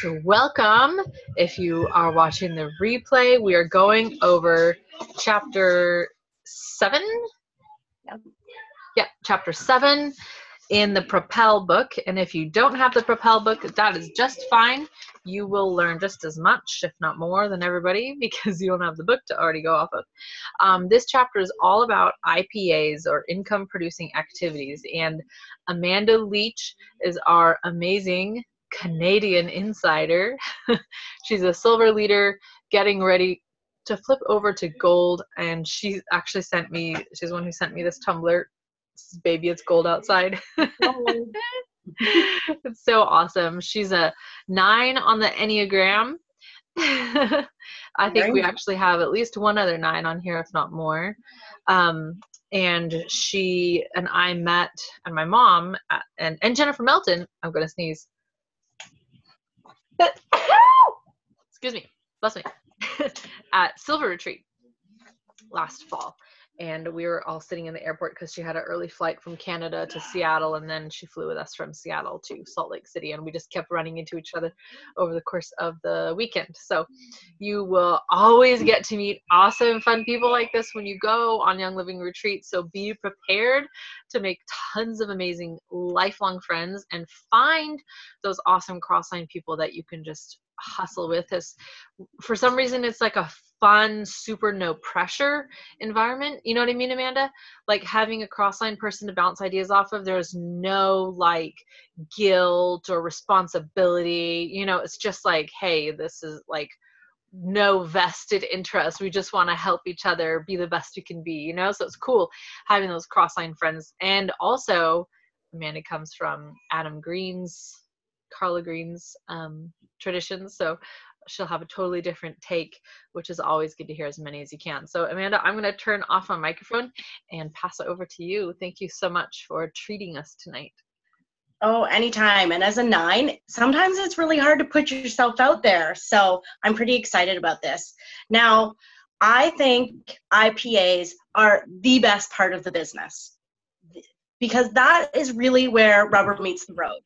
So, welcome. If you are watching the replay, we are going over chapter seven. Yep. Yeah, chapter seven in the Propel book. And if you don't have the Propel book, that is just fine. You will learn just as much, if not more, than everybody because you don't have the book to already go off of. Um, this chapter is all about IPAs or income producing activities. And Amanda Leitch is our amazing Canadian insider. She's a silver leader getting ready to flip over to gold and she actually sent me she's the one who sent me this tumbler. Baby it's gold outside. It's so awesome. She's a nine on the enneagram. I think we actually have at least one other nine on here if not more. Um, and she and i met and my mom at, and, and jennifer melton i'm going to sneeze excuse me. Bless me. At silver retreat last fall and we were all sitting in the airport because she had an early flight from Canada to Seattle, and then she flew with us from Seattle to Salt Lake City, and we just kept running into each other over the course of the weekend. So, you will always get to meet awesome, fun people like this when you go on Young Living retreat. So, be prepared to make tons of amazing lifelong friends and find those awesome cross line people that you can just hustle with this. For some reason it's like a fun super no pressure environment. You know what i mean amanda? Like having a crossline person to bounce ideas off of there's no like guilt or responsibility. You know it's just like hey this is like no vested interest. We just want to help each other be the best we can be you know? So it's cool having those crossline friends. And also amanda comes from adam green's carla green's um, traditions. So she'll have a totally different take, which is always good to hear as many as you can. So, Amanda, I'm going to turn off my microphone and pass it over to you. Thank you so much for treating us tonight. Oh, anytime. And as a nine, sometimes it's really hard to put yourself out there. So I'm pretty excited about this. Now, I think IPAs are the best part of the business because that is really where rubber meets the road.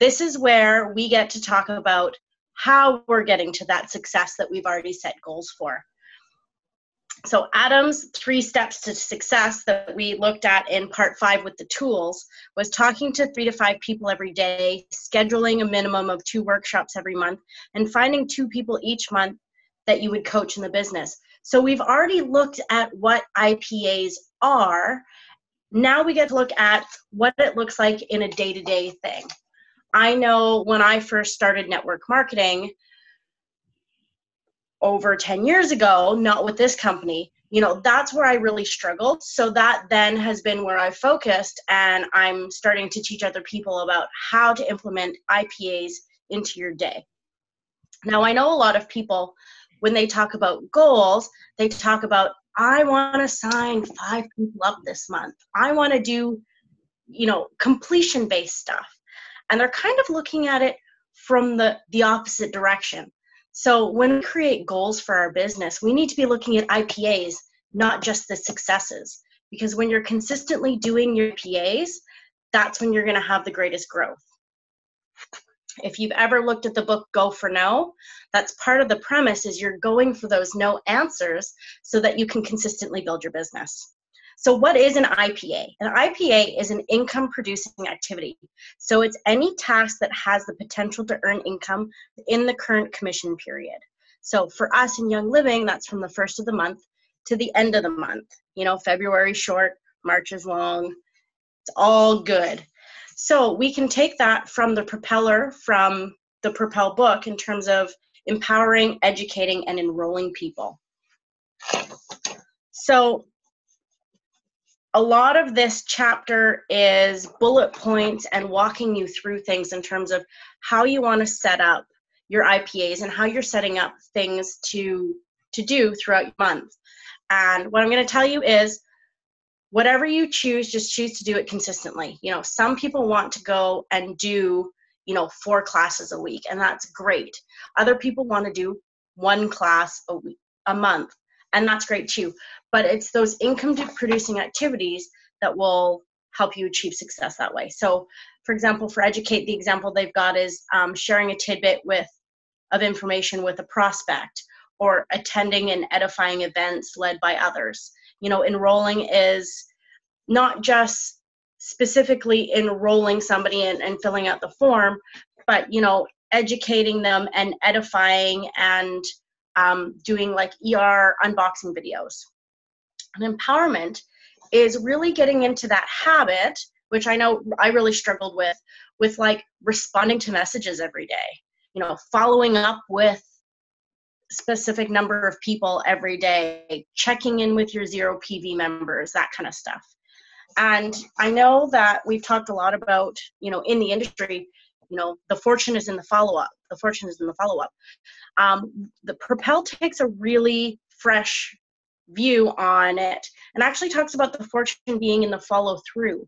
This is where we get to talk about how we're getting to that success that we've already set goals for. So, Adam's three steps to success that we looked at in part five with the tools was talking to three to five people every day, scheduling a minimum of two workshops every month, and finding two people each month that you would coach in the business. So, we've already looked at what IPAs are. Now we get to look at what it looks like in a day to day thing. I know when I first started network marketing over 10 years ago, not with this company, you know, that's where I really struggled. So that then has been where I focused, and I'm starting to teach other people about how to implement IPAs into your day. Now, I know a lot of people, when they talk about goals, they talk about, I want to sign five people up this month. I want to do, you know, completion based stuff and they're kind of looking at it from the, the opposite direction. So when we create goals for our business, we need to be looking at IPAs, not just the successes. Because when you're consistently doing your PAs, that's when you're going to have the greatest growth. If you've ever looked at the book Go for No, that's part of the premise is you're going for those no answers so that you can consistently build your business. So, what is an IPA? An IPA is an income producing activity. So, it's any task that has the potential to earn income in the current commission period. So, for us in Young Living, that's from the first of the month to the end of the month. You know, February short, March is long. It's all good. So, we can take that from the propeller from the Propel book in terms of empowering, educating, and enrolling people. So, a lot of this chapter is bullet points and walking you through things in terms of how you want to set up your IPAs and how you're setting up things to to do throughout your month. And what I'm going to tell you is whatever you choose just choose to do it consistently. You know, some people want to go and do, you know, four classes a week and that's great. Other people want to do one class a week a month and that's great too but it's those income producing activities that will help you achieve success that way so for example for educate the example they've got is um, sharing a tidbit with of information with a prospect or attending and edifying events led by others. You know, enrolling is not just specifically enrolling somebody and, and filling out the form, but, you know, educating them and edifying and um, doing like ER unboxing videos. And empowerment is really getting into that habit, which I know I really struggled with, with like responding to messages every day, you know, following up with specific number of people every day, checking in with your zero PV members, that kind of stuff. And I know that we've talked a lot about, you know, in the industry, you know, the fortune is in the follow up. The fortune is in the follow up. Um, the Propel takes a really fresh view on it and actually talks about the fortune being in the follow through.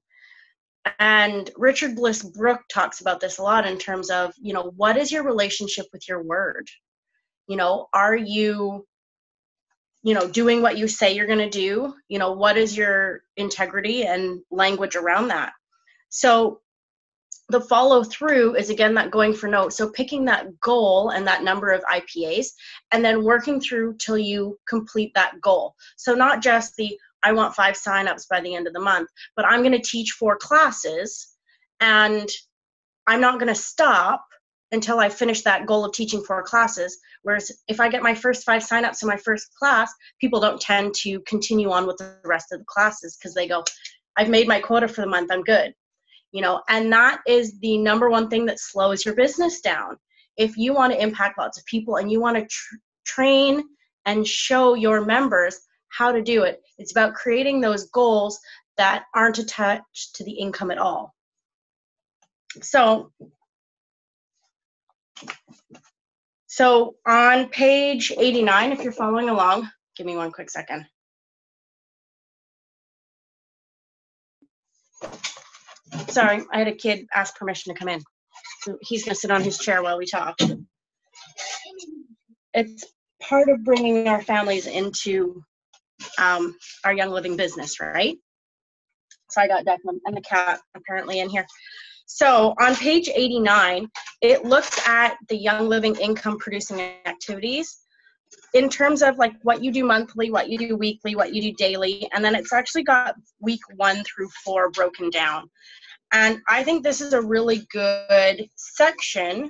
And Richard Bliss Brooke talks about this a lot in terms of, you know, what is your relationship with your word? You know, are you you know doing what you say you're going to do you know what is your integrity and language around that so the follow through is again that going for no. so picking that goal and that number of ipas and then working through till you complete that goal. So not just the i want five signups by the end of the month but i'm going to teach four classes and i'm not going to stop until i finish that goal of teaching four classes. Whereas if i get my first five signups in my first class people don't tend to continue on with the rest of the classes because they go i've made my quota for the month i'm good you know and that is the number one thing that slows your business down. If you want to impact lots of people and you want to tr- train and show your members how to do it it's about creating those goals that aren't attached to the income at all. So so on page 89 if you're following along give me one quick second Sorry, I had a kid ask permission to come in. So he's going to sit on his chair while we talk. It's part of bringing our families into um, our Young Living business, right? So I got Declan and the cat apparently in here. So on page 89, it looks at the Young Living income producing activities in terms of like what you do monthly, what you do weekly, what you do daily, and then it's actually got week one through four broken down. And I think this is a really good section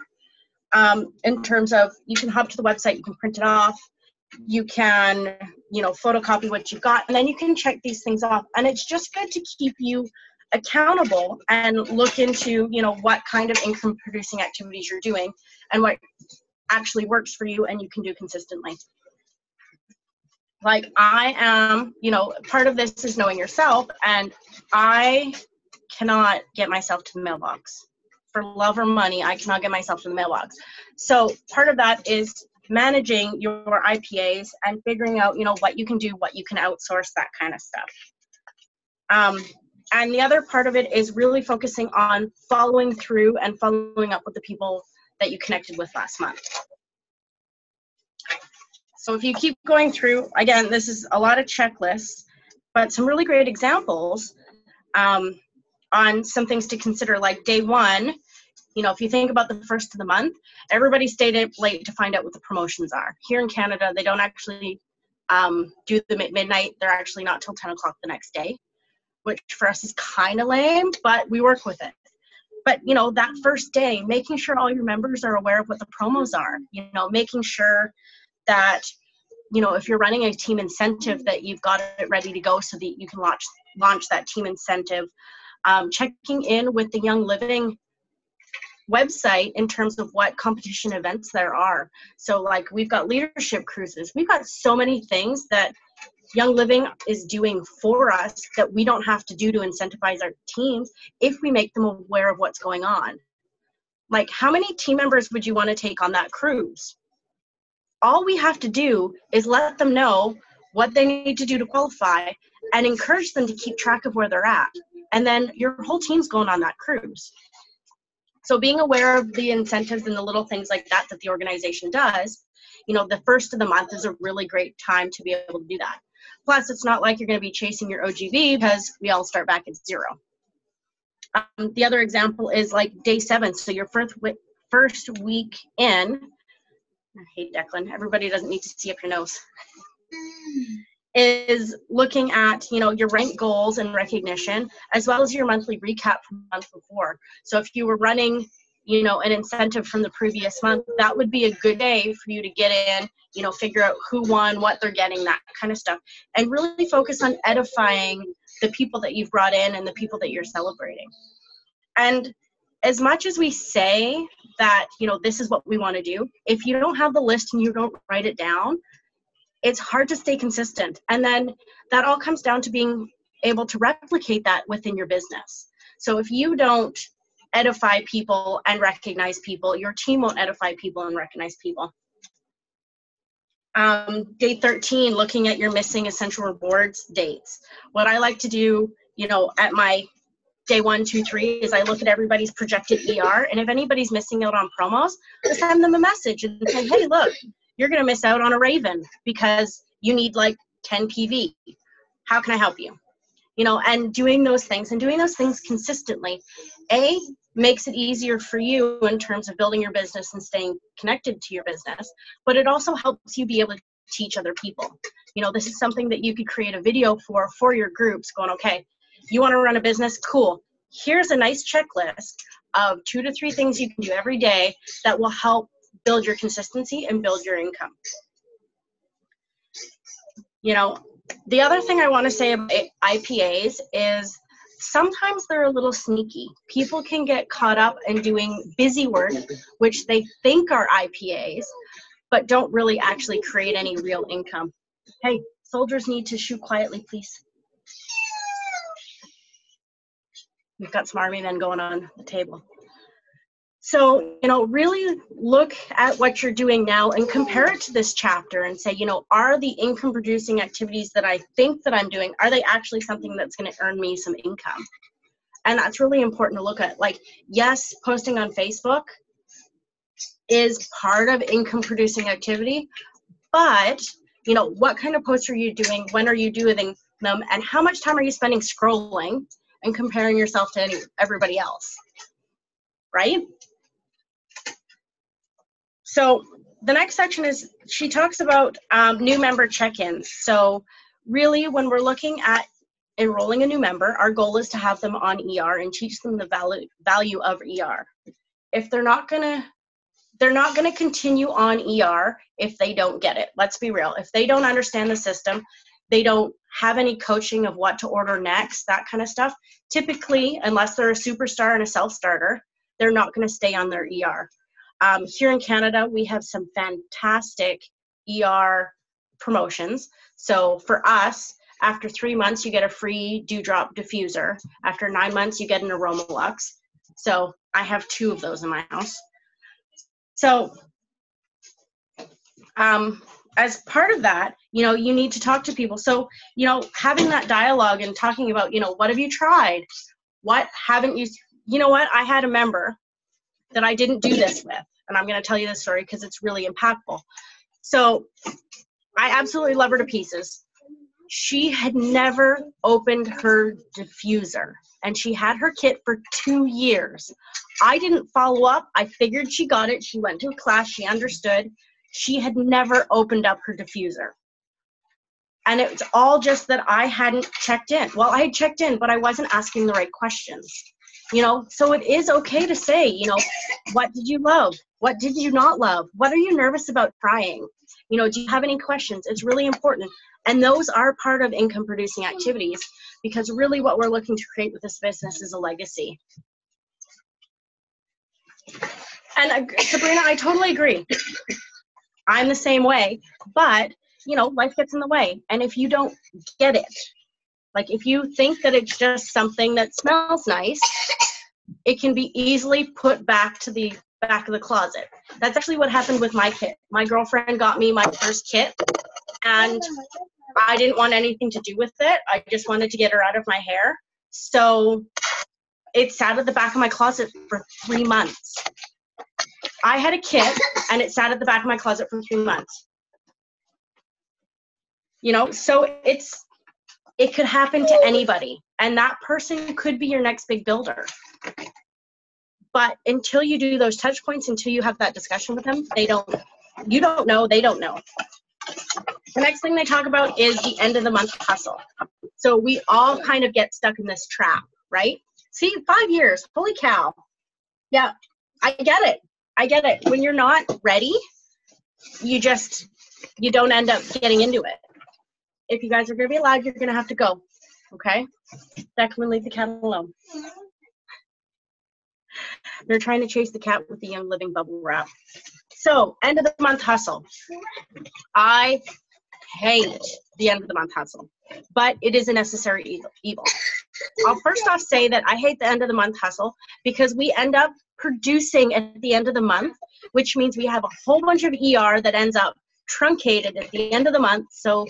um, in terms of you can hop to the website, you can print it off, you can, you know, photocopy what you've got, and then you can check these things off. And it's just good to keep you accountable and look into, you know, what kind of income producing activities you're doing and what actually works for you and you can do consistently. Like I am, you know, part of this is knowing yourself, and I cannot get myself to the mailbox. For love or money, I cannot get myself to the mailbox. So part of that is managing your IPAs and figuring out, you know, what you can do, what you can outsource, that kind of stuff. Um, and the other part of it is really focusing on following through and following up with the people that you connected with last month. So if you keep going through, again, this is a lot of checklists, but some really great examples. Um, on some things to consider like day one you know if you think about the first of the month everybody stayed up late to find out what the promotions are. Here in canada they don't actually um, do them at midnight. They're actually not till 10 o'clock the next day which for us is kind of lame but we work with it. But you know that first day making sure all your members are aware of what the promos are you know making sure that you know if you're running a team incentive that you've got it ready to go so that you can launch launch that team incentive um, checking in with the Young Living website in terms of what competition events there are. So, like, we've got leadership cruises, we've got so many things that Young Living is doing for us that we don't have to do to incentivize our teams if we make them aware of what's going on. Like, how many team members would you want to take on that cruise? All we have to do is let them know what they need to do to qualify and encourage them to keep track of where they're at and then your whole team's going on that cruise. So being aware of the incentives and the little things like that that the organization does you know the first of the month is a really great time to be able to do that. Plus it's not like you're going to be chasing your ogv because we all start back at zero. Um, the other example is like day seven. So your first week, first week in I hate Declan. Everybody doesn't need to see up your nose. Is looking at you know your rank goals and recognition as well as your monthly recap from the month before. So if you were running you know an incentive from the previous month that would be a good day for you to get in you know figure out who won what they're getting that kind of stuff. And really focus on edifying the people that you've brought in and the people that you're celebrating. And as much as we say that you know this is what we want to do if you don't have the list and you don't write it down it's hard to stay consistent. And then that all comes down to being able to replicate that within your business. So if you don't edify people and recognize people, your team won't edify people and recognize people. Um, day 13, looking at your missing essential rewards dates. What I like to do, you know, at my day one, two, three, is I look at everybody's projected ER, and if anybody's missing out on promos, I send them a message and say, hey, look, you're going to miss out on a raven because you need like 10 PV. How can I help you? You know, and doing those things and doing those things consistently, A, makes it easier for you in terms of building your business and staying connected to your business, but it also helps you be able to teach other people. You know, this is something that you could create a video for for your groups going, okay, you want to run a business? Cool. Here's a nice checklist of two to three things you can do every day that will help build your consistency and build your income. You know, the other thing I want to say about IPAs is sometimes they're a little sneaky. People can get caught up in doing busy work, which they think are IPAs, but don't really actually create any real income. Hey, soldiers need to shoot quietly, please. We've got some army men going on the table. So, you know, really look at what you're doing now and compare it to this chapter and say, you know, are the income producing activities that I think that I'm doing, are they actually something that's going to earn me some income? And that's really important to look at. Like, yes, posting on Facebook is part of income producing activity, but, you know, what kind of posts are you doing? When are you doing them? And how much time are you spending scrolling and comparing yourself to any, everybody else? Right? So the next section is she talks about um, new member check-ins. So really, when we're looking at enrolling a new member, our goal is to have them on ER and teach them the value value of ER. If they're not gonna they're not going to continue on ER if they don't get it. Let's be real. If they don't understand the system, they don't have any coaching of what to order next, that kind of stuff. Typically, unless they're a superstar and a self starter, they're not going to stay on their ER. Um, here in Canada, we have some fantastic ER promotions. So for us, after three months, you get a free Dewdrop diffuser. After nine months, you get an Aromalux. So I have two of those in my house. So um, as part of that, you know, you need to talk to people. So, you know, having that dialogue and talking about, you know, what have you tried? What haven't you, you know what? I had a member that I didn't do this with. And I'm going to tell you this story because it's really impactful. So I absolutely love her to pieces. She had never opened her diffuser and she had her kit for two years. I didn't follow up. I figured she got it. She went to a class, she understood. She had never opened up her diffuser. And it's all just that I hadn't checked in. Well, I had checked in, but I wasn't asking the right questions you know so it is okay to say you know what did you love what did you not love? What are you nervous about trying? You know do you have any questions? It's really important. And those are part of income producing activities because really what we're looking to create with this business is a legacy. And uh, sabrina i totally agree. I'm the same way but you know life gets in the way. And if you don't get it like if you think that it's just something that smells nice, it can be easily put back to the back of the closet. That's actually what happened with my kit. My girlfriend got me my first kit and I didn't want anything to do with it. I just wanted to get her out of my hair. So it sat at the back of my closet for three months. I had a kit and it sat at the back of my closet for three months. You know, so it's it could happen to anybody, and that person could be your next big builder. But until you do those touch points, until you have that discussion with them, they don't You don't know, they don't know. The next thing they talk about is the end of the month hustle. So we all kind of get stuck in this trap, right? See, five years, holy cow. Yeah, I get it. I get it. When you're not ready, you just, you don't end up getting into it. If you guys are gonna be allowed, you're gonna have to go, okay? Declan, leave the cat alone. They're trying to chase the cat with the Young Living bubble wrap. So, end of the month hustle. I hate the end of the month hustle, but it is a necessary evil. I'll first off say that I hate the end of the month hustle because we end up producing at the end of the month, which means we have a whole bunch of ER that ends up truncated at the end of the month. So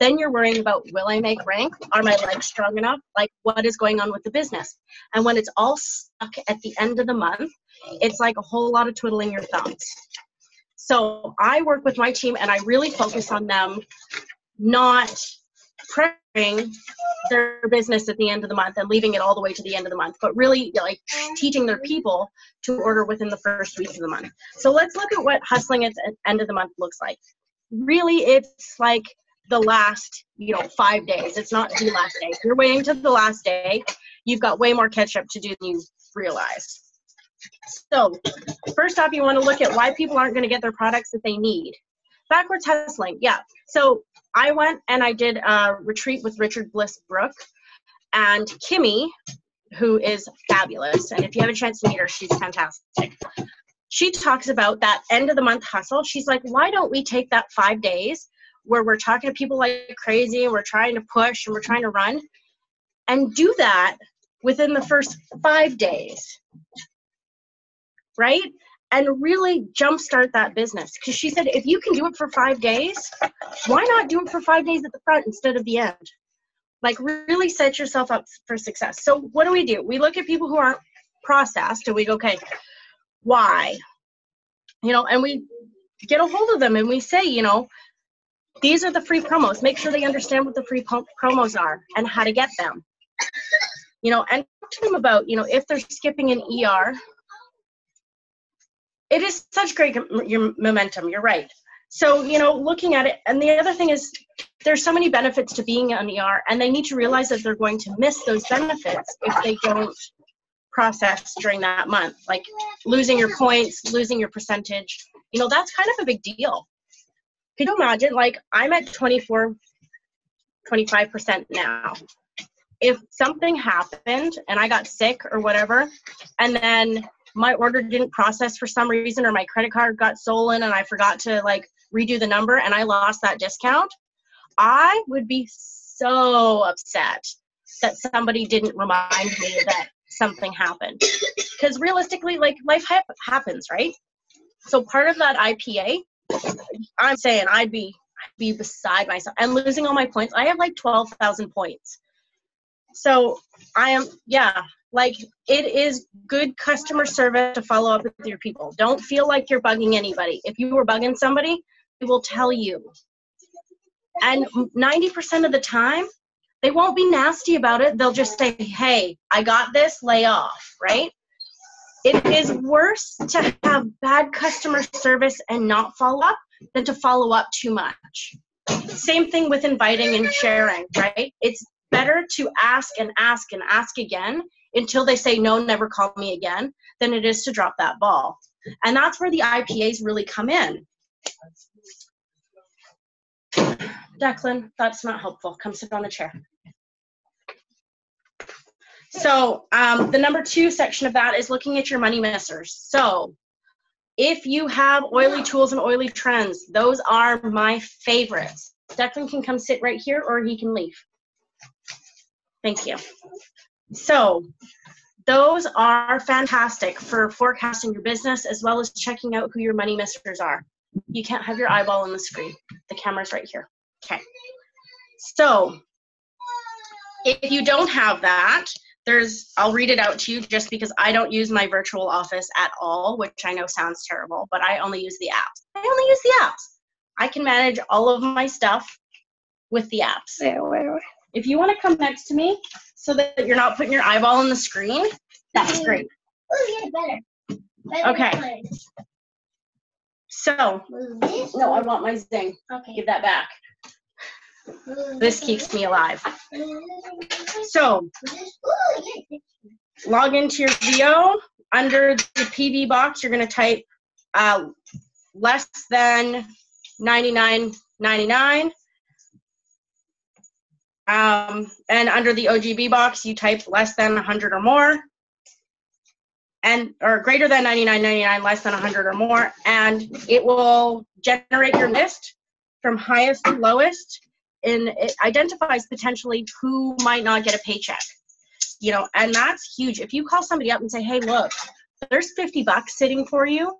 then you're worrying about will I make rank? Are my legs strong enough? Like what is going on with the business? And when it's all stuck at the end of the month, it's like a whole lot of twiddling your thumbs. So I work with my team and I really focus on them not prepping their business at the end of the month and leaving it all the way to the end of the month, but really like teaching their people to order within the first week of the month. So let's look at what hustling at the end of the month looks like. Really, it's like the last, you know, five days. It's not the last day. If you're waiting to the last day, you've got way more catch up to do than you realize. So, first off, you want to look at why people aren't going to get their products that they need. Backwards hustling, yeah. So, I went and I did a retreat with Richard Bliss Brooke and Kimmy, who is fabulous. And if you have a chance to meet her, she's fantastic. She talks about that end of the month hustle. She's like, why don't we take that five days where we're talking to people like crazy and we're trying to push and we're trying to run and do that within the first five days right? And really jumpstart that business. Because she said if you can do it for five days why not do it for five days at the front instead of the end? Like really set yourself up for success. So what do we do? We look at people who aren't processed and we go okay why? You know and we get a hold of them and we say you know these are the free promos. Make sure they understand what the free promos are and how to get them. You know, and talk to them about, you know, if they're skipping an ER. It is such great your momentum. You're right. So, you know, looking at it, and the other thing is there's so many benefits to being an ER, and they need to realize that they're going to miss those benefits if they don't process during that month. Like losing your points, losing your percentage. You know, that's kind of a big deal. Can you imagine? Like, I'm at 24, 25% now. If something happened and I got sick or whatever, and then my order didn't process for some reason, or my credit card got stolen and I forgot to like redo the number and I lost that discount, I would be so upset that somebody didn't remind me that something happened. Because realistically, like life ha- happens, right? So part of that IPA I'm saying I'd be I'd be beside myself and losing all my points. I have like twelve thousand points. So I am yeah, like it is good customer service to follow up with your people. Don't feel like you're bugging anybody. If you were bugging somebody, they will tell you. And 90% of the time, they won't be nasty about it. They'll just say, hey, I got this, lay off, right? It is worse to have bad customer service and not follow up than to follow up too much. Same thing with inviting and sharing, right? It's better to ask and ask and ask again until they say, no, never call me again, than it is to drop that ball. And that's where the IPAs really come in. Declan, that's not helpful. Come sit on the chair. So um, the number two section of that is looking at your money missers. So if you have oily tools and oily trends, those are my favorites. Declan can come sit right here or he can leave. Thank you. So those are fantastic for forecasting your business as well as checking out who your money missers are. You can't have your eyeball on the screen. The camera's right here. Okay. So if you don't have that, there's I'll read it out to you just because I don't use my virtual office at all, which I know sounds terrible, but I only use the apps. I only use the apps. I can manage all of my stuff with the apps. Where, where? If you want to come next to me so that you're not putting your eyeball on the screen, that's great. Oh, yeah, better. better Okay. So, no, I want my Zyng. Okay. Give that back. This keeps me alive. So, log into your VO. Under the PV box, you're going to type uh, less than 99.99. Um, and under the OGV box, you type less than 100 or more. And or greater than 99.99, less than 100 or more, and it will generate your list from highest to lowest, and it identifies potentially who might not get a paycheck you know, and that's huge. If you call somebody up and say, hey, look, there's 50 bucks sitting for you,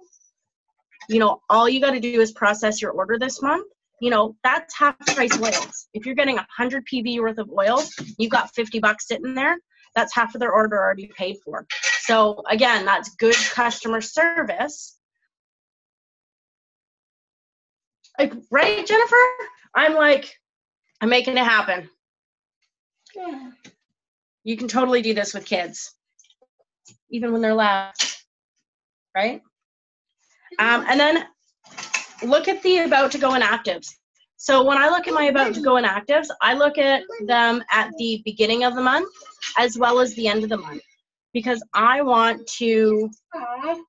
you know, all you got to do is process your order this month. You know, that's half price oils. If you're getting 100 PV worth of oils, you've got 50 bucks sitting there. That's half of their order already paid for. So again, that's good customer service. Like, right, Jennifer? I'm like, I'm making it happen. Yeah. You can totally do this with kids, even when they're loud, right? Um, and then look at the about to go inactives. So when I look at my about to go inactives, I look at them at the beginning of the month as well as the end of the month because I want to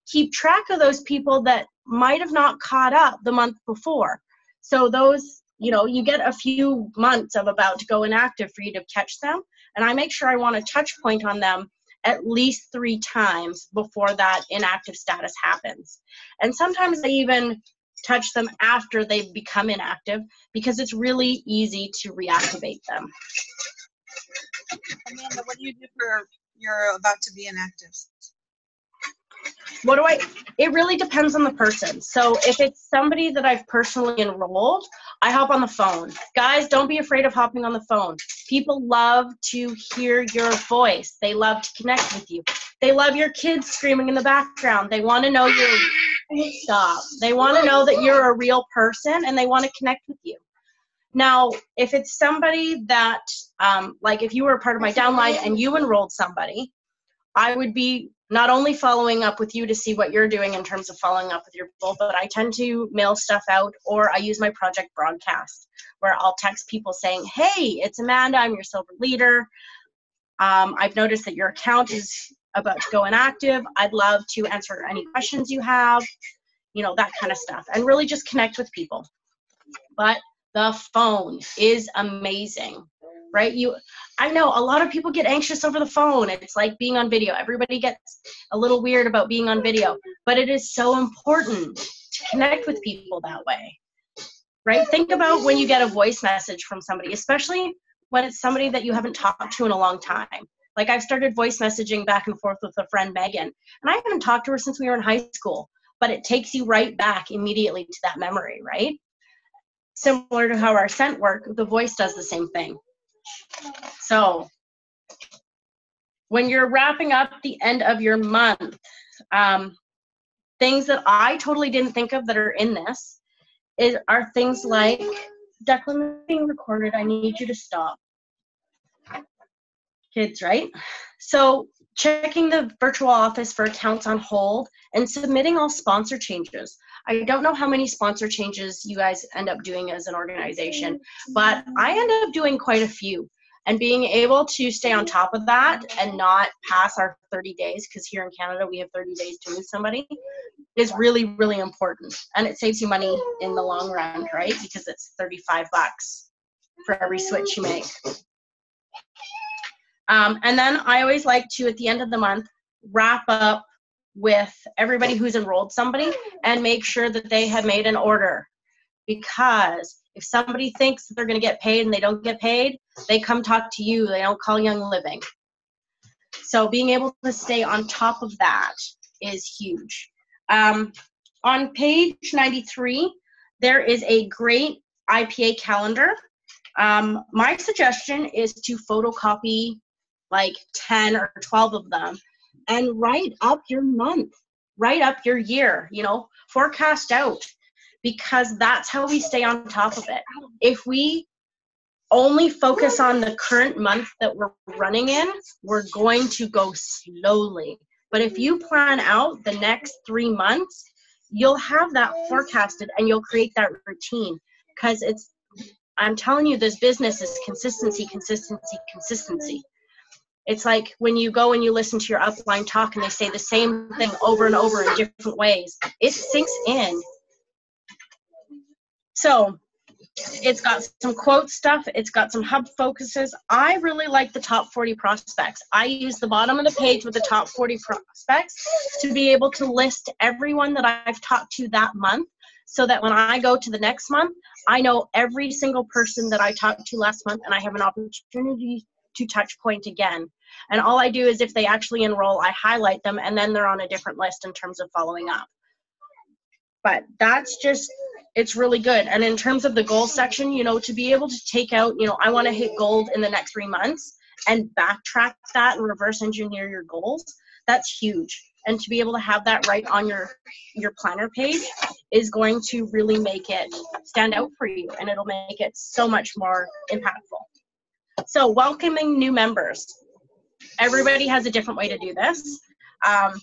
keep track of those people that might have not caught up the month before. So those, you know, you get a few months of about to go inactive for you to catch them and I make sure I want a touch point on them at least three times before that inactive status happens. And sometimes I even touch them after they've become inactive because it's really easy to reactivate them. Amanda, what do you do for you're about to be inactive? What do I? It really depends on the person. So if it's somebody that I've personally enrolled, I hop on the phone. Guys, don't be afraid of hopping on the phone. People love to hear your voice. They love to connect with you. They love your kids screaming in the background. They want to know you're stop. They want to know that you're a real person and they want to connect with you. Now, if it's somebody that, um, like if you were a part of my downline and you enrolled somebody, I would be not only following up with you to see what you're doing in terms of following up with your people, but I tend to mail stuff out or I use my project broadcast where I'll text people saying, Hey, it's Amanda, I'm your silver leader. Um, I've noticed that your account is about to go inactive. I'd love to answer any questions you have, you know, that kind of stuff, and really just connect with people. But the phone is amazing right you i know a lot of people get anxious over the phone. It's like being on video. Everybody gets a little weird about being on video but it is so important to connect with people that way right? Think about when you get a voice message from somebody especially when it's somebody that you haven't talked to in a long time. Like i've started voice messaging back and forth with a friend megan and i haven't talked to her since we were in high school but it takes you right back immediately to that memory right? Similar to how our scent work the voice does the same thing so when you're wrapping up the end of your month, um, things that I totally didn't think of that are in this is are things like Declan being recorded. I need you to stop. Kids, right? So checking the virtual office for accounts on hold and submitting all sponsor changes. I don't know how many sponsor changes you guys end up doing as an organization, but I end up doing quite a few. And being able to stay on top of that and not pass our 30 days, because here in Canada we have 30 days to move somebody, is really, really important. And it saves you money in the long run, right? Because it's 35 bucks for every switch you make. Um, and then I always like to, at the end of the month, wrap up with everybody who's enrolled somebody and make sure that they have made an order. Because if somebody thinks that they're going to get paid and they don't get paid, they come talk to you. They don't call Young Living. So being able to stay on top of that is huge. Um, on page 93, there is a great IPA calendar. Um, my suggestion is to photocopy like 10 or 12 of them and write up your month, write up your year, you know, forecast out because that's how we stay on top of it. If we only focus on the current month that we're running in, we're going to go slowly. But if you plan out the next three months, you'll have that forecasted and you'll create that routine because it's i'm telling you this business is consistency consistency consistency it's like when you go and you listen to your upline talk and they say the same thing over and over in different ways it sinks in. So it's got some quote stuff it's got some hub focuses. I really like the top 40 prospects. I use the bottom of the page with the top 40 prospects to be able to list everyone that i've talked to that month so that when i go to the next month i know every single person that i talked to last month and i have an opportunity to touch point again and all i do is if they actually enroll i highlight them and then they're on a different list in terms of following up but that's just it's really good. And in terms of the goal section, you know, to be able to take out, you know, I want to hit gold in the next three months and backtrack that and reverse engineer your goals, that's huge. And to be able to have that right on your your planner page is going to really make it stand out for you and it'll make it so much more impactful. So welcoming new members. Everybody has a different way to do this. Um,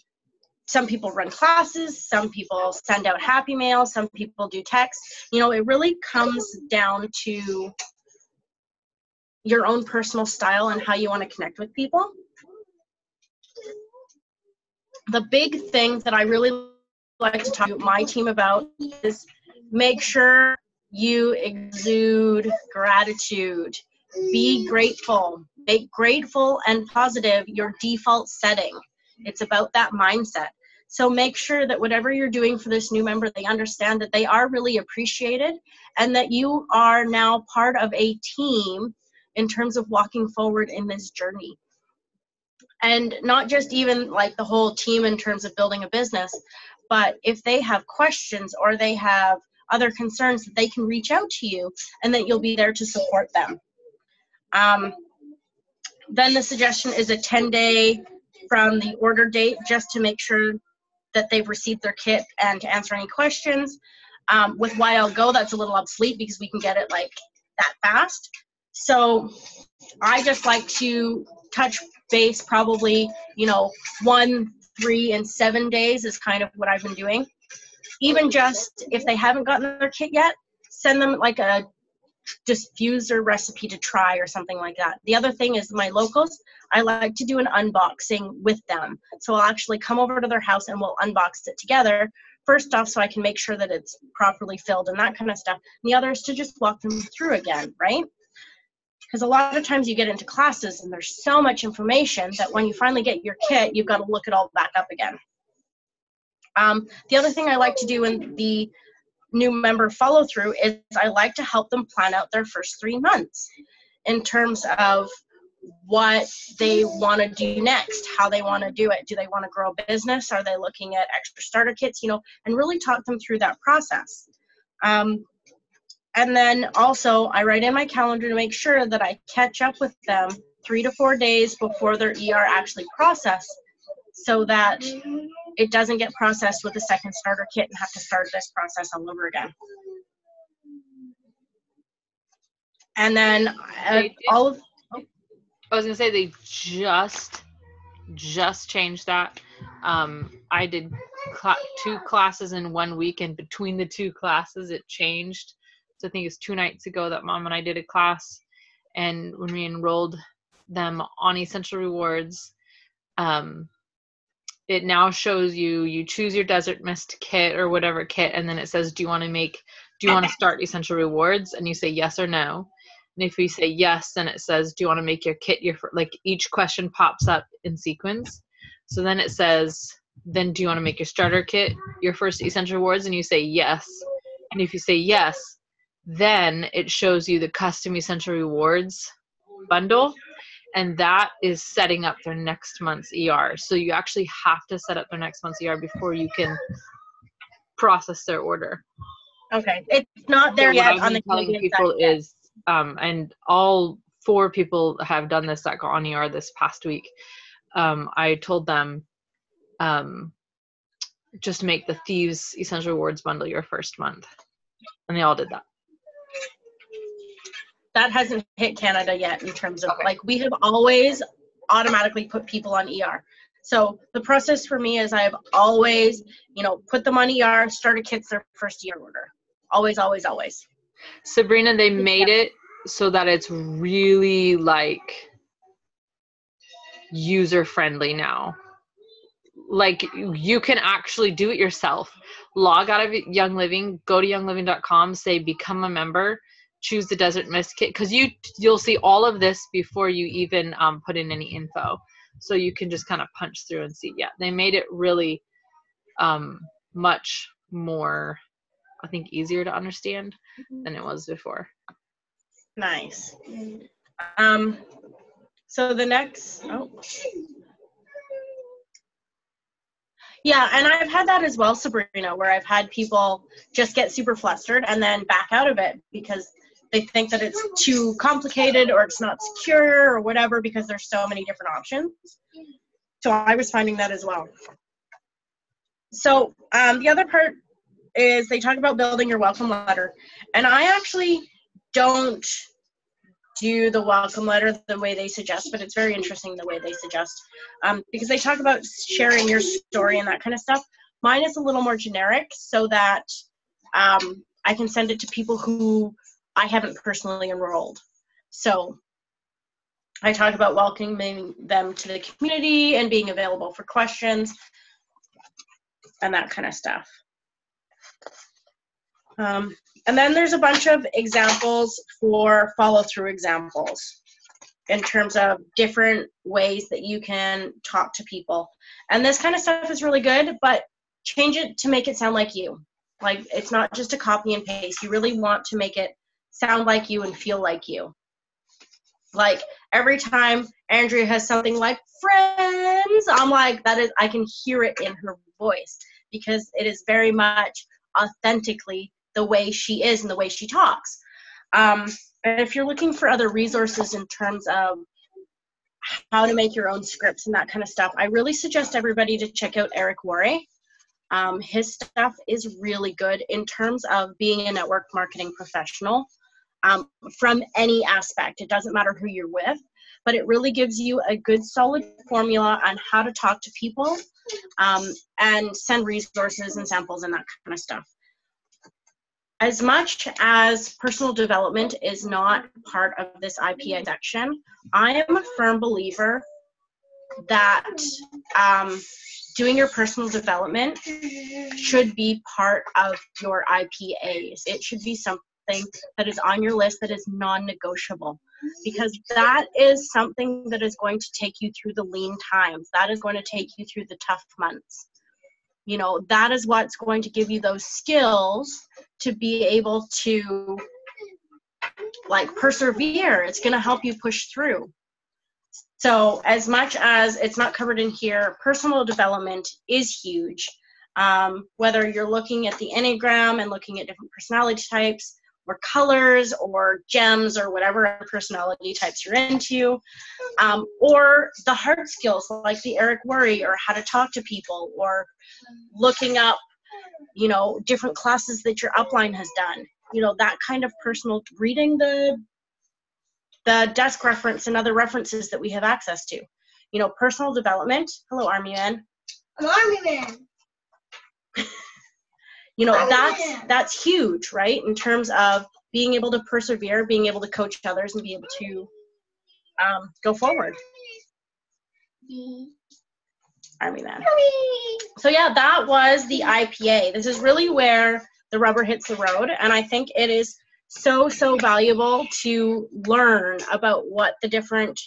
some people run classes, some people send out happy mail, some people do text. You know, it really comes down to your own personal style and how you want to connect with people. The big thing that I really like to talk to my team about is make sure you exude gratitude. Be grateful. Make grateful and positive your default setting. It's about that mindset. So make sure that whatever you're doing for this new member, they understand that they are really appreciated and that you are now part of a team in terms of walking forward in this journey. And not just even like the whole team in terms of building a business, but if they have questions or they have other concerns, that they can reach out to you and that you'll be there to support them. Um, then the suggestion is a 10 day from the order date just to make sure that they've received their kit and to answer any questions. Um, with YL Go, that's a little obsolete because we can get it like that fast. So I just like to touch base probably, you know, one, three, and seven days is kind of what I've been doing. Even just if they haven't gotten their kit yet, send them like a diffuser recipe to try or something like that. The other thing is my locals, I like to do an unboxing with them. So I'll actually come over to their house and we'll unbox it together. First off, so I can make sure that it's properly filled and that kind of stuff. And the other is to just walk them through again, right? Because a lot of times you get into classes and there's so much information that when you finally get your kit, you've got to look it all back up again. Um, the other thing I like to do in the new member follow through is I like to help them plan out their first three months in terms of what they want to do next, how they want to do it. Do they want to grow a business? Are they looking at extra starter kits? You know, and really talk them through that process. Um, and then also, I write in my calendar to make sure that I catch up with them three to four days before their ER actually processed so that it doesn't get processed with a second starter kit and have to start this process all over again. And then uh, all of I was gonna say they just just changed that. Um, I did cl- two classes in one week, and between the two classes, it changed. So I think it's two nights ago that mom and I did a class, and when we enrolled them on Essential Rewards, um, it now shows you you choose your Desert Mist kit or whatever kit, and then it says, "Do you want to make? Do you want to start Essential Rewards?" And you say yes or no and if we say yes, then it says, do you want to make your kit your, like each question pops up in sequence. So then it says, then do you want to make your starter kit your first essential rewards? And you say yes. And if you say yes, then it shows you the custom essential rewards bundle and that is setting up their next month's ER. So you actually have to set up their next month's ER before you can process their order. Okay, it's not there so yet on the telling people is um, and all four people have done this that got on ER this past week. Um, I told them um, just make the Thieves Essential Rewards bundle your first month, and they all did that. That hasn't hit Canada yet in terms of okay. like we have always automatically put people on ER. So the process for me is I've always, you know, put them on ER, started kits their first year order. Always, always, always. Sabrina, they made it so that it's really like user friendly now. Like you can actually do it yourself. Log out of Young Living, go to youngliving.com, say become a member, choose the Desert Mist kit because you you'll see all of this before you even um, put in any info. So you can just kind of punch through and see. Yeah, they made it really um, much more, I think, easier to understand than it was before. Nice. Um, so the next, oh. Yeah, and I've had that as well, Sabrina, where I've had people just get super flustered and then back out of it because they think that it's too complicated or it's not secure or whatever because there's so many different options. So I was finding that as well. So um, the other part is they talk about building your welcome letter. And I actually don't do the welcome letter the way they suggest, but it's very interesting the way they suggest um, because they talk about sharing your story and that kind of stuff. Mine is a little more generic so that um, I can send it to people who I haven't personally enrolled. So I talk about welcoming them to the community and being available for questions and that kind of stuff. Um, and then there's a bunch of examples for follow through examples in terms of different ways that you can talk to people. And this kind of stuff is really good, but change it to make it sound like you. Like it's not just a copy and paste. You really want to make it sound like you and feel like you. Like every time Andrea has something like friends, I'm like, that is, I can hear it in her voice because it is very much authentically the way she is and the way she talks. Um, and if you're looking for other resources in terms of how to make your own scripts and that kind of stuff, I really suggest everybody to check out Eric Worre. Um, his stuff is really good in terms of being a network marketing professional um, from any aspect. It doesn't matter who you're with, but it really gives you a good solid formula on how to talk to people um, and send resources and samples and that kind of stuff. As much as personal development is not part of this IPA section, I am a firm believer that um, doing your personal development should be part of your IPAs. It should be something that is on your list that is non negotiable because that is something that is going to take you through the lean times. That is going to take you through the tough months. You know, that is what's going to give you those skills to be able to like persevere. It's going to help you push through. So, as much as it's not covered in here, personal development is huge. Um, whether you're looking at the Enneagram and looking at different personality types, or colors or gems or whatever personality types you're into, um, or the hard skills like the Eric Worre or how to talk to people or looking up, you know, different classes that your upline has done. You know, that kind of personal reading the the desk reference and other references that we have access to. You know, personal development. Hello, Army Man. I'm Army Man. You know that's that's huge right? In terms of being able to persevere being able to coach others and be able to um, go forward. Army man so yeah that was the ipa this is really where the rubber hits the road and i think it is so so valuable to learn about what the different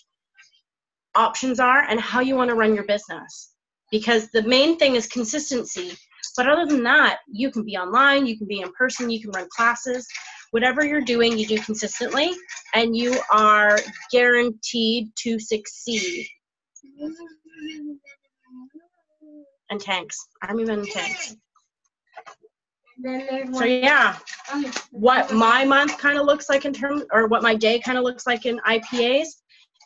options are and how you want to run your business. Because the main thing is consistency but other than that you can be online you can be in person you can run classes. Whatever you're doing you do consistently and you are guaranteed to succeed. And tanks. Men and tanks. So yeah. What my month kind of looks like in terms or what my day kind of looks like in ipas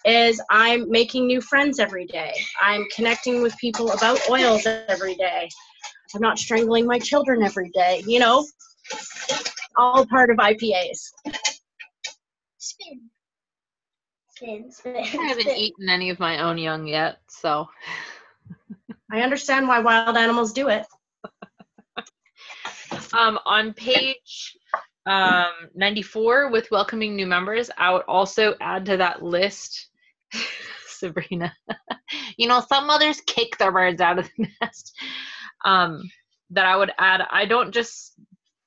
is i'm making new friends every day. I'm connecting with people about oils every day i'm not strangling my children every day you know all part of ipas spin. Spin, spin, I haven't spin. eaten any of my own young yet, so I understand why wild animals do it. Um, on page um, 94, with welcoming new members, I would also add to that list, Sabrina. you know, some mothers kick their birds out of the nest. Um, that I would add, I don't just,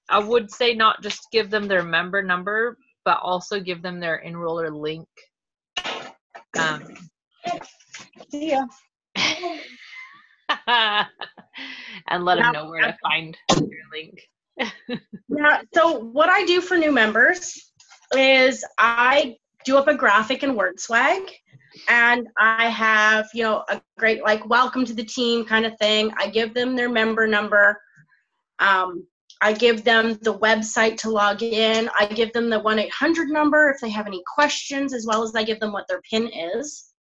I would say not just give them their member number, but also give them their enroller link. Um, See ya. and let them know where to find your link. Yeah, so what I do for new members is I do up a graphic in WordSwag and I have, you know, a great like welcome to the team kind of thing. I give them their member number. Um, I give them the website to log in. I give them the 1 800 number if they have any questions, as well as I give them what their PIN is.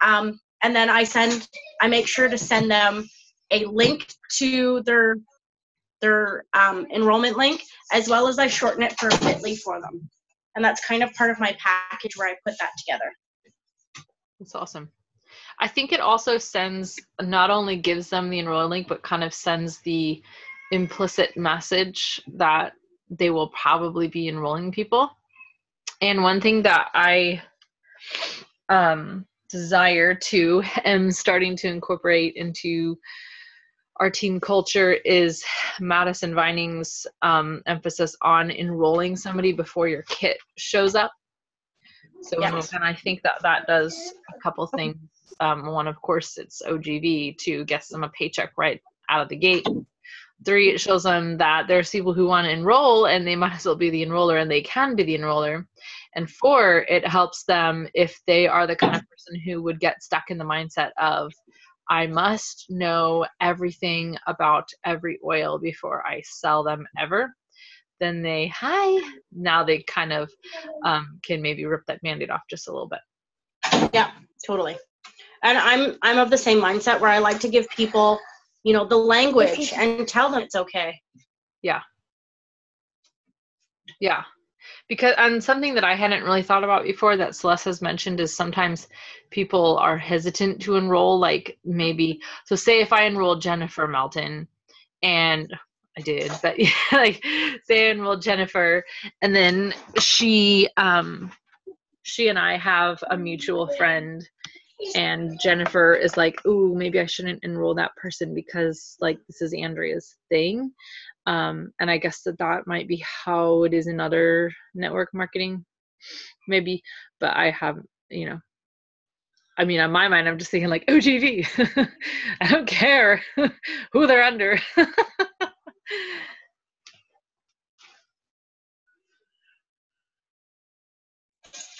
Um, and then I send, I make sure to send them a link to their their um, enrollment link, as well as I shorten it for Bitly for them. And that's kind of part of my package where I put that together. That's awesome. I think it also sends, not only gives them the enroll link, but kind of sends the implicit message that they will probably be enrolling people. And one thing that I um, desire to am starting to incorporate into our team culture is Madison Vining's um, emphasis on enrolling somebody before your kit shows up. So, Yes. and I think that that does a couple things. Um, one, of course, it's OGV to get them a paycheck right out of the gate. Three, it shows them that there's people who want to enroll and they might as well be the enroller and they can be the enroller. And four, it helps them if they are the kind of person who would get stuck in the mindset of, I must know everything about every oil before I sell them ever. Then they, hi, now they kind of um, can maybe rip that mandate off just a little bit. Yeah, totally. And I'm I'm of the same mindset where I like to give people, you know, the language and tell them it's okay. Yeah. Yeah. Because and something that I hadn't really thought about before that Celeste has mentioned is sometimes people are hesitant to enroll, like maybe so say if I enrolled Jennifer Melton and I did, but yeah, like say I enrolled Jennifer and then she um she and I have a mutual friend and Jennifer is like, "Ooh, maybe I shouldn't enroll that person because like this is Andrea's thing." Um, and I guess that that might be how it is in other network marketing, maybe. But I have, you know, I mean, on my mind, I'm just thinking like OGV. I don't care who they're under.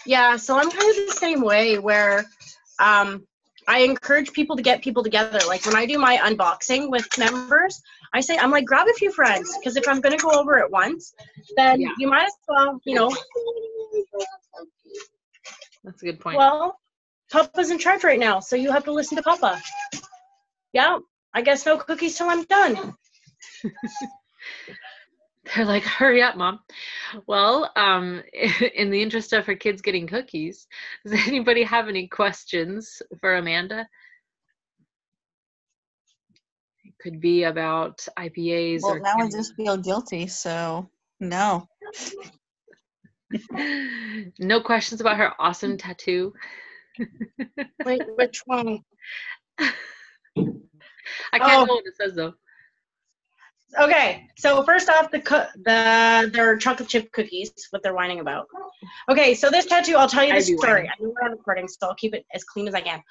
Yeah, so I'm kind of the same way where um, I encourage people to get people together. Like when I do my unboxing with members, I say, I'm like, grab a few friends because if I'm going to go over it once, then Yeah. you might as well, you know, That's a good point. well, Papa's in charge right now, so you have to listen to Papa. Yeah, I guess no cookies till I'm done. They're like, hurry up, mom. Well, um, in the interest of her kids getting cookies, does anybody have any questions for Amanda? It could be about IPAs Well, or now I just feel guilty, so no. no questions about her awesome tattoo. Wait, which one? I can't Oh. tell what it says though. Okay, so first off, the co- the their chocolate chip cookies, what they're whining about. Okay, so this tattoo, I'll tell you the story. I know we're on recording, so I'll keep it as clean as I can.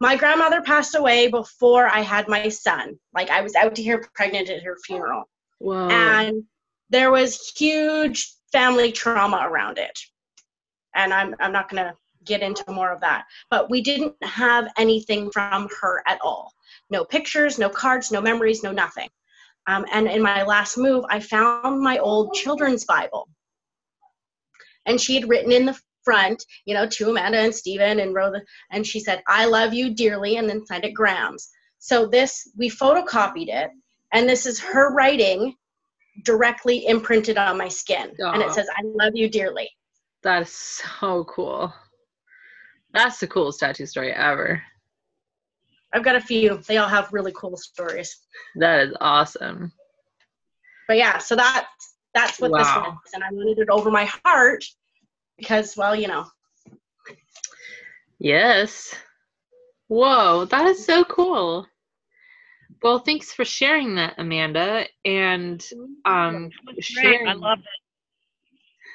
My grandmother passed away before I had my son. Like I was out to hear pregnant at her funeral, Whoa. and there was huge family trauma around it. And I'm I'm not gonna get into more of that, but we didn't have anything from her at all. No pictures, no cards, no memories, no nothing. Um, and in my last move, I found my old children's Bible. And she had written in the front, you know, to Amanda and Stephen and wrote, and she said, I love you dearly, and then signed it Grams. So this, we photocopied it, and this is her writing directly imprinted on my skin. And it says, I love you dearly. that is so cool. That's the coolest tattoo story ever. I've got a few. They all have really cool stories. That is awesome. But yeah, so that's that's what this Wow. was, and I wanted it over my heart because, well, you know, Yes. Whoa, that is so cool. Well, thanks for sharing that, Amanda, and um, sharing I love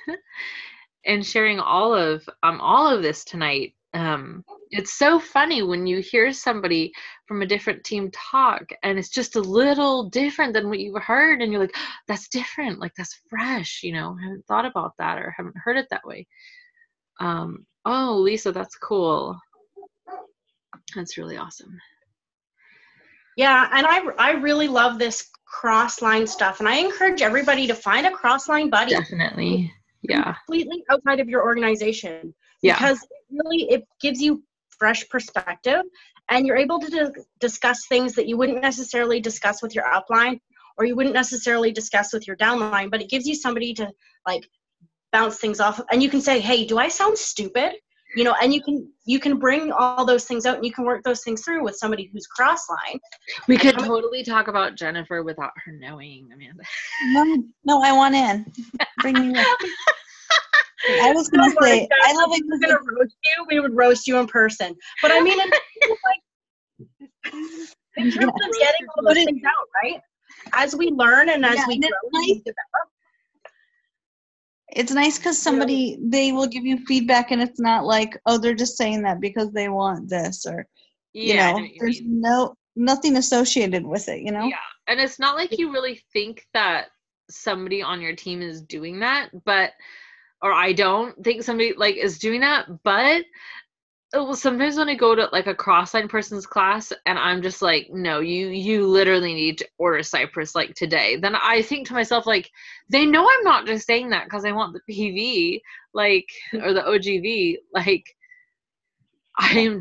it. and sharing all of um all of this tonight. Um, it's so funny when you hear somebody from a different team talk, and it's just a little different than what you've heard, and you're like, "That's different. Like that's fresh." You know, I haven't thought about that or haven't heard it that way. Um, oh, Lisa, that's cool. That's really awesome. yeah, and I I really love this cross line stuff, and I encourage everybody to find a cross line buddy Definitely. Yeah. completely outside of your organization Yeah. because it really it gives you fresh perspective, and you're able to di- discuss things that you wouldn't necessarily discuss with your upline or you wouldn't necessarily discuss with your downline, but it gives you somebody to like bounce things off of, and you can say, "Hey, do I sound stupid?" You know, and you can you can bring all those things out, and you can work those things through with somebody who's cross-line. We could how many- totally talk about Jennifer without her knowing, Amanda. No, no, I want in. Bring me in. I was gonna say, I love it. we were gonna roast you, we would roast you in person. But I mean, in, like, in terms of getting all those things out, right? As we learn and as Yeah, we and grow, we develop, It's nice because somebody they will give you feedback, and it's not like, oh, they're just saying that because they want this, or you know, know you there's mean. no nothing associated with it. You know. Yeah, and it's not like you really think that somebody on your team is doing that, but or I don't think somebody like is doing that, but oh, well, sometimes when I go to like a cross-line person's class and I'm just like, no, you you literally need to order Cypress like today. Then I think to myself like, they know I'm not just saying that because I want the PV like or the OGV like. I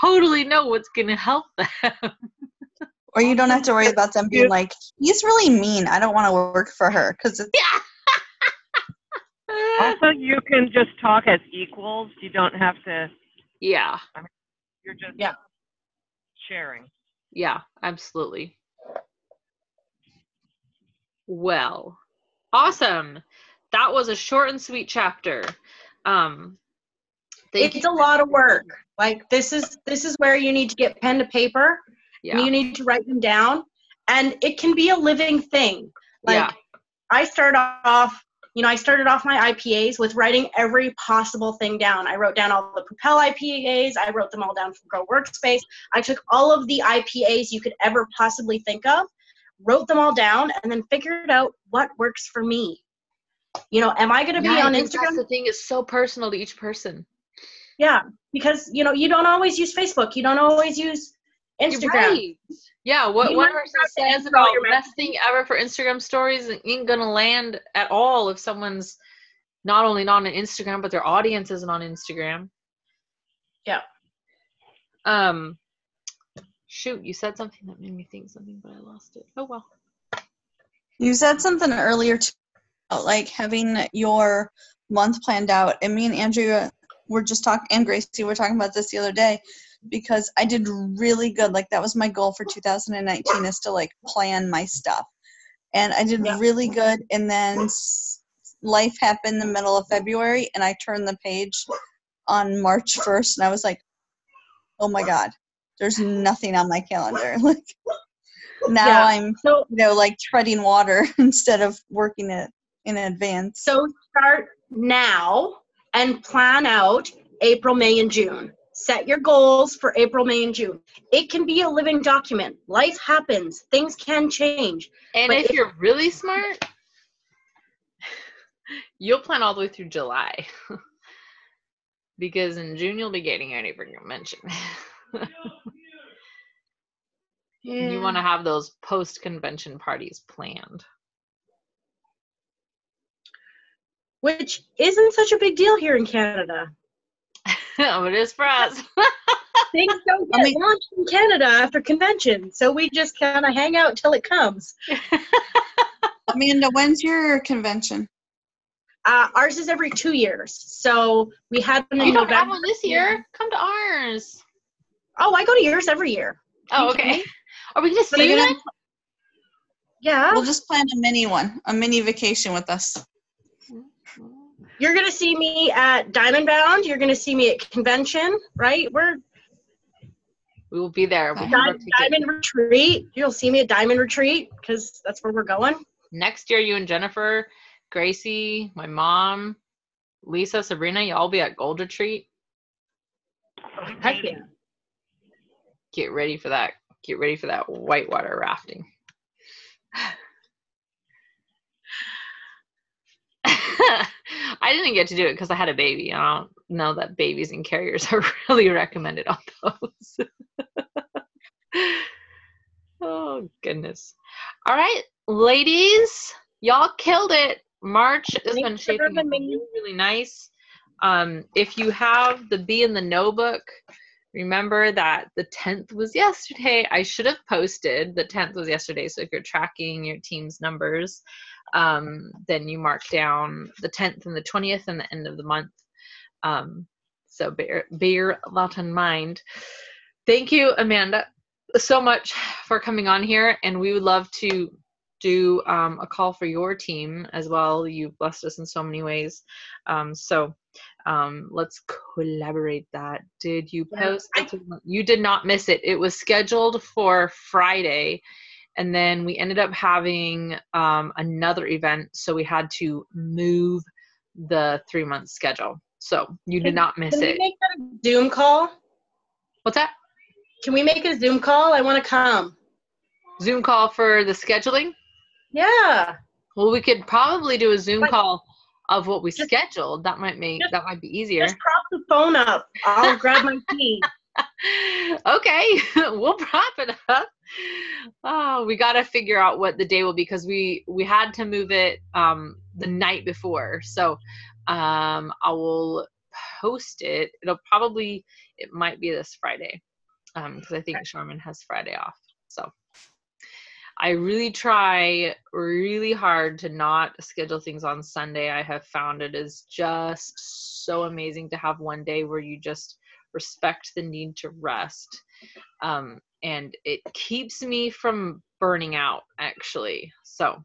totally know what's gonna help them. Or you don't have to worry about them being like, he's really mean. I don't want to work for her because it's Also, you can just talk as equals. You don't have to. yeah. You're just Yeah. sharing. Yeah, absolutely. Well, awesome. That was a short and sweet chapter. Um, thank it's you. a lot of work. Like this is this is where you need to get pen to paper. Yeah, and you need to write them down and it can be a living thing like Yeah. i start off you know i started off my ipas with writing every possible thing down. I wrote down all the propel ipas i wrote them all down from grow workspace. I took all of the ipas you could ever possibly think of wrote them all down and then figured out what works for me. You know am i going to be Yeah, on instagram? the thing is so personal to each person. yeah because you know you don't always use facebook you don't always use instagram. right. Yeah, what You one never person says about all your best thing ever for Instagram stories ain't gonna land at all if someone's not only not on Instagram but their audience isn't on Instagram. Yeah. Um. Shoot, you said something that made me think something, but I lost it. Oh well. You said something earlier too, about like having your month planned out, and me and Andrea were just talking, and Gracie were talking about this the other day, because I did really good. Like that was my goal for 2019 is to like plan my stuff, and I did Yeah. really good. And then life happened in the middle of February, and I turned the page on March 1st, and I was like, oh my god, there's nothing on my calendar. Like now Yeah. I'm so you know, like treading water instead of working it in advance. So start now and plan out April, May, and June. Set your goals for April, May, and June. It can be a living document. Life happens, things can change. And if if- you're really smart, you'll plan all the way through July. because in June you'll be getting ready for convention. You want to have those post convention parties planned. Which isn't such a big deal here in Canada. Oh, it is for us. Things don't I get mean- launched in Canada after convention, so we just kind of hang out till it comes. Amanda, when's your convention? Uh, ours is every two years, so we had one in you don't have one this year? Come to ours. Oh, I go to yours every year. Oh, okay. Are we gonna see you then? Yeah, We'll just plan a mini one, a mini vacation with us. You're gonna see me at Diamond Bound. You're gonna see me at convention, right? We're We will be there. We have Di- Diamond Retreat. You'll see me at Diamond Retreat because that's where we're going. Next year, you and Jennifer, Gracie, my mom, Lisa, Sabrina, y'all be at Gold Retreat. Heck yeah. Get ready for that. Get ready for that whitewater rafting. I didn't get to do it because I had a baby. I don't know that babies and carriers are really recommended on those. oh goodness. All right, ladies, y'all killed it. March has been shaping up really, really nice. Um, if you have the Be in the Know book, remember that the 10th was yesterday. I should have posted the 10th was yesterday. So if you're tracking your team's numbers, um, then you mark down the 10th and the 20th and the end of the month. Um, so bear, bear that in mind. Thank you, Amanda, so much for coming on here. And we would love to do um, a call for your team as well. You've blessed us in so many ways. Um, so um, let's collaborate that. Did you Yeah, post? I- you did not miss it. It was scheduled for Friday and then we ended up having um, another event so we had to move the three month schedule so you did not miss it. Can we make that a Zoom call? what's that Can we make a Zoom call? I want to come. zoom call for the scheduling Yeah. well we could probably do a zoom Like- call of what we Just- scheduled that might make just- that might be easier Just prop the phone up. I'll grab my key. okay we'll prop it up oh we got to figure out what the day will be because we we had to move it um the night before. So um i will post it. It'll probably it might be this friday um because i think Sharman has friday off. So i really try really hard to not schedule things on sunday. I have found it is just so amazing to have one day where you just respect the need to rest. Um, and it keeps me from burning out actually. So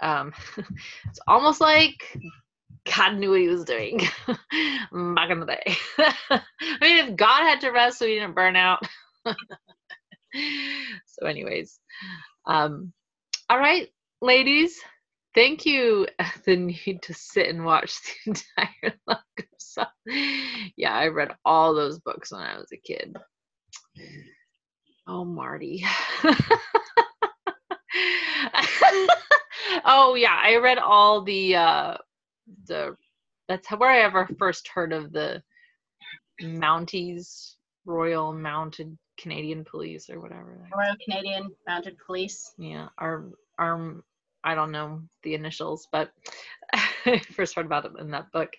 um, it's almost like god knew what he was doing back in the day. I mean if god had to rest so he didn't burn out. So anyways um, all right ladies thank you. The need to sit and watch the entire Luck yeah i read all those books when i was a kid oh marty oh yeah i read all the uh the that's where i ever first heard of the mounties royal mounted canadian police or whatever Royal Canadian Mounted Police. yeah our our i don't know the initials but i first heard about it in that book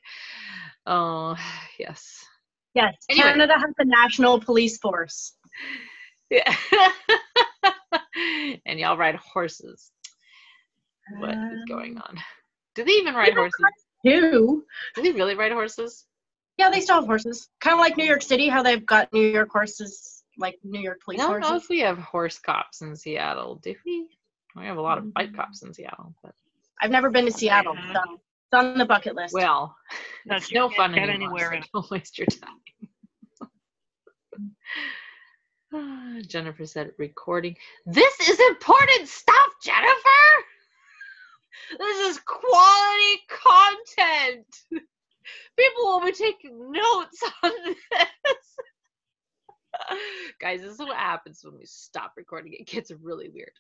oh yes Yes, Anyway. Canada has a national police force. Yeah and y'all ride horses what is going on do they even ride Um, horses Two. do they really ride horses Yeah, they still have horses. Kind of like New York City, how they've got New York horses, like New York police i police don't know horses. if we have horse cops in seattle do we we have a lot of bike cops in seattle but I've never been to Seattle, so it's on the bucket list. well That's it's no fun get anymore, anywhere so don't waste your time jennifer said recording. This is important stuff jennifer! This is quality content! People will be taking notes on this. Guys this is what happens when we stop recording. It gets really weird.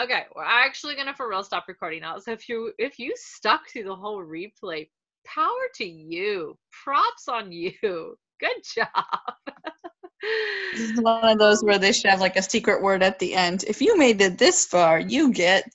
Okay we're actually gonna for real stop recording now. So if you if you stuck through the whole replay power to you. Props on you. Good job This is one of those where they should have like a secret word at the end. If you made it this far, you get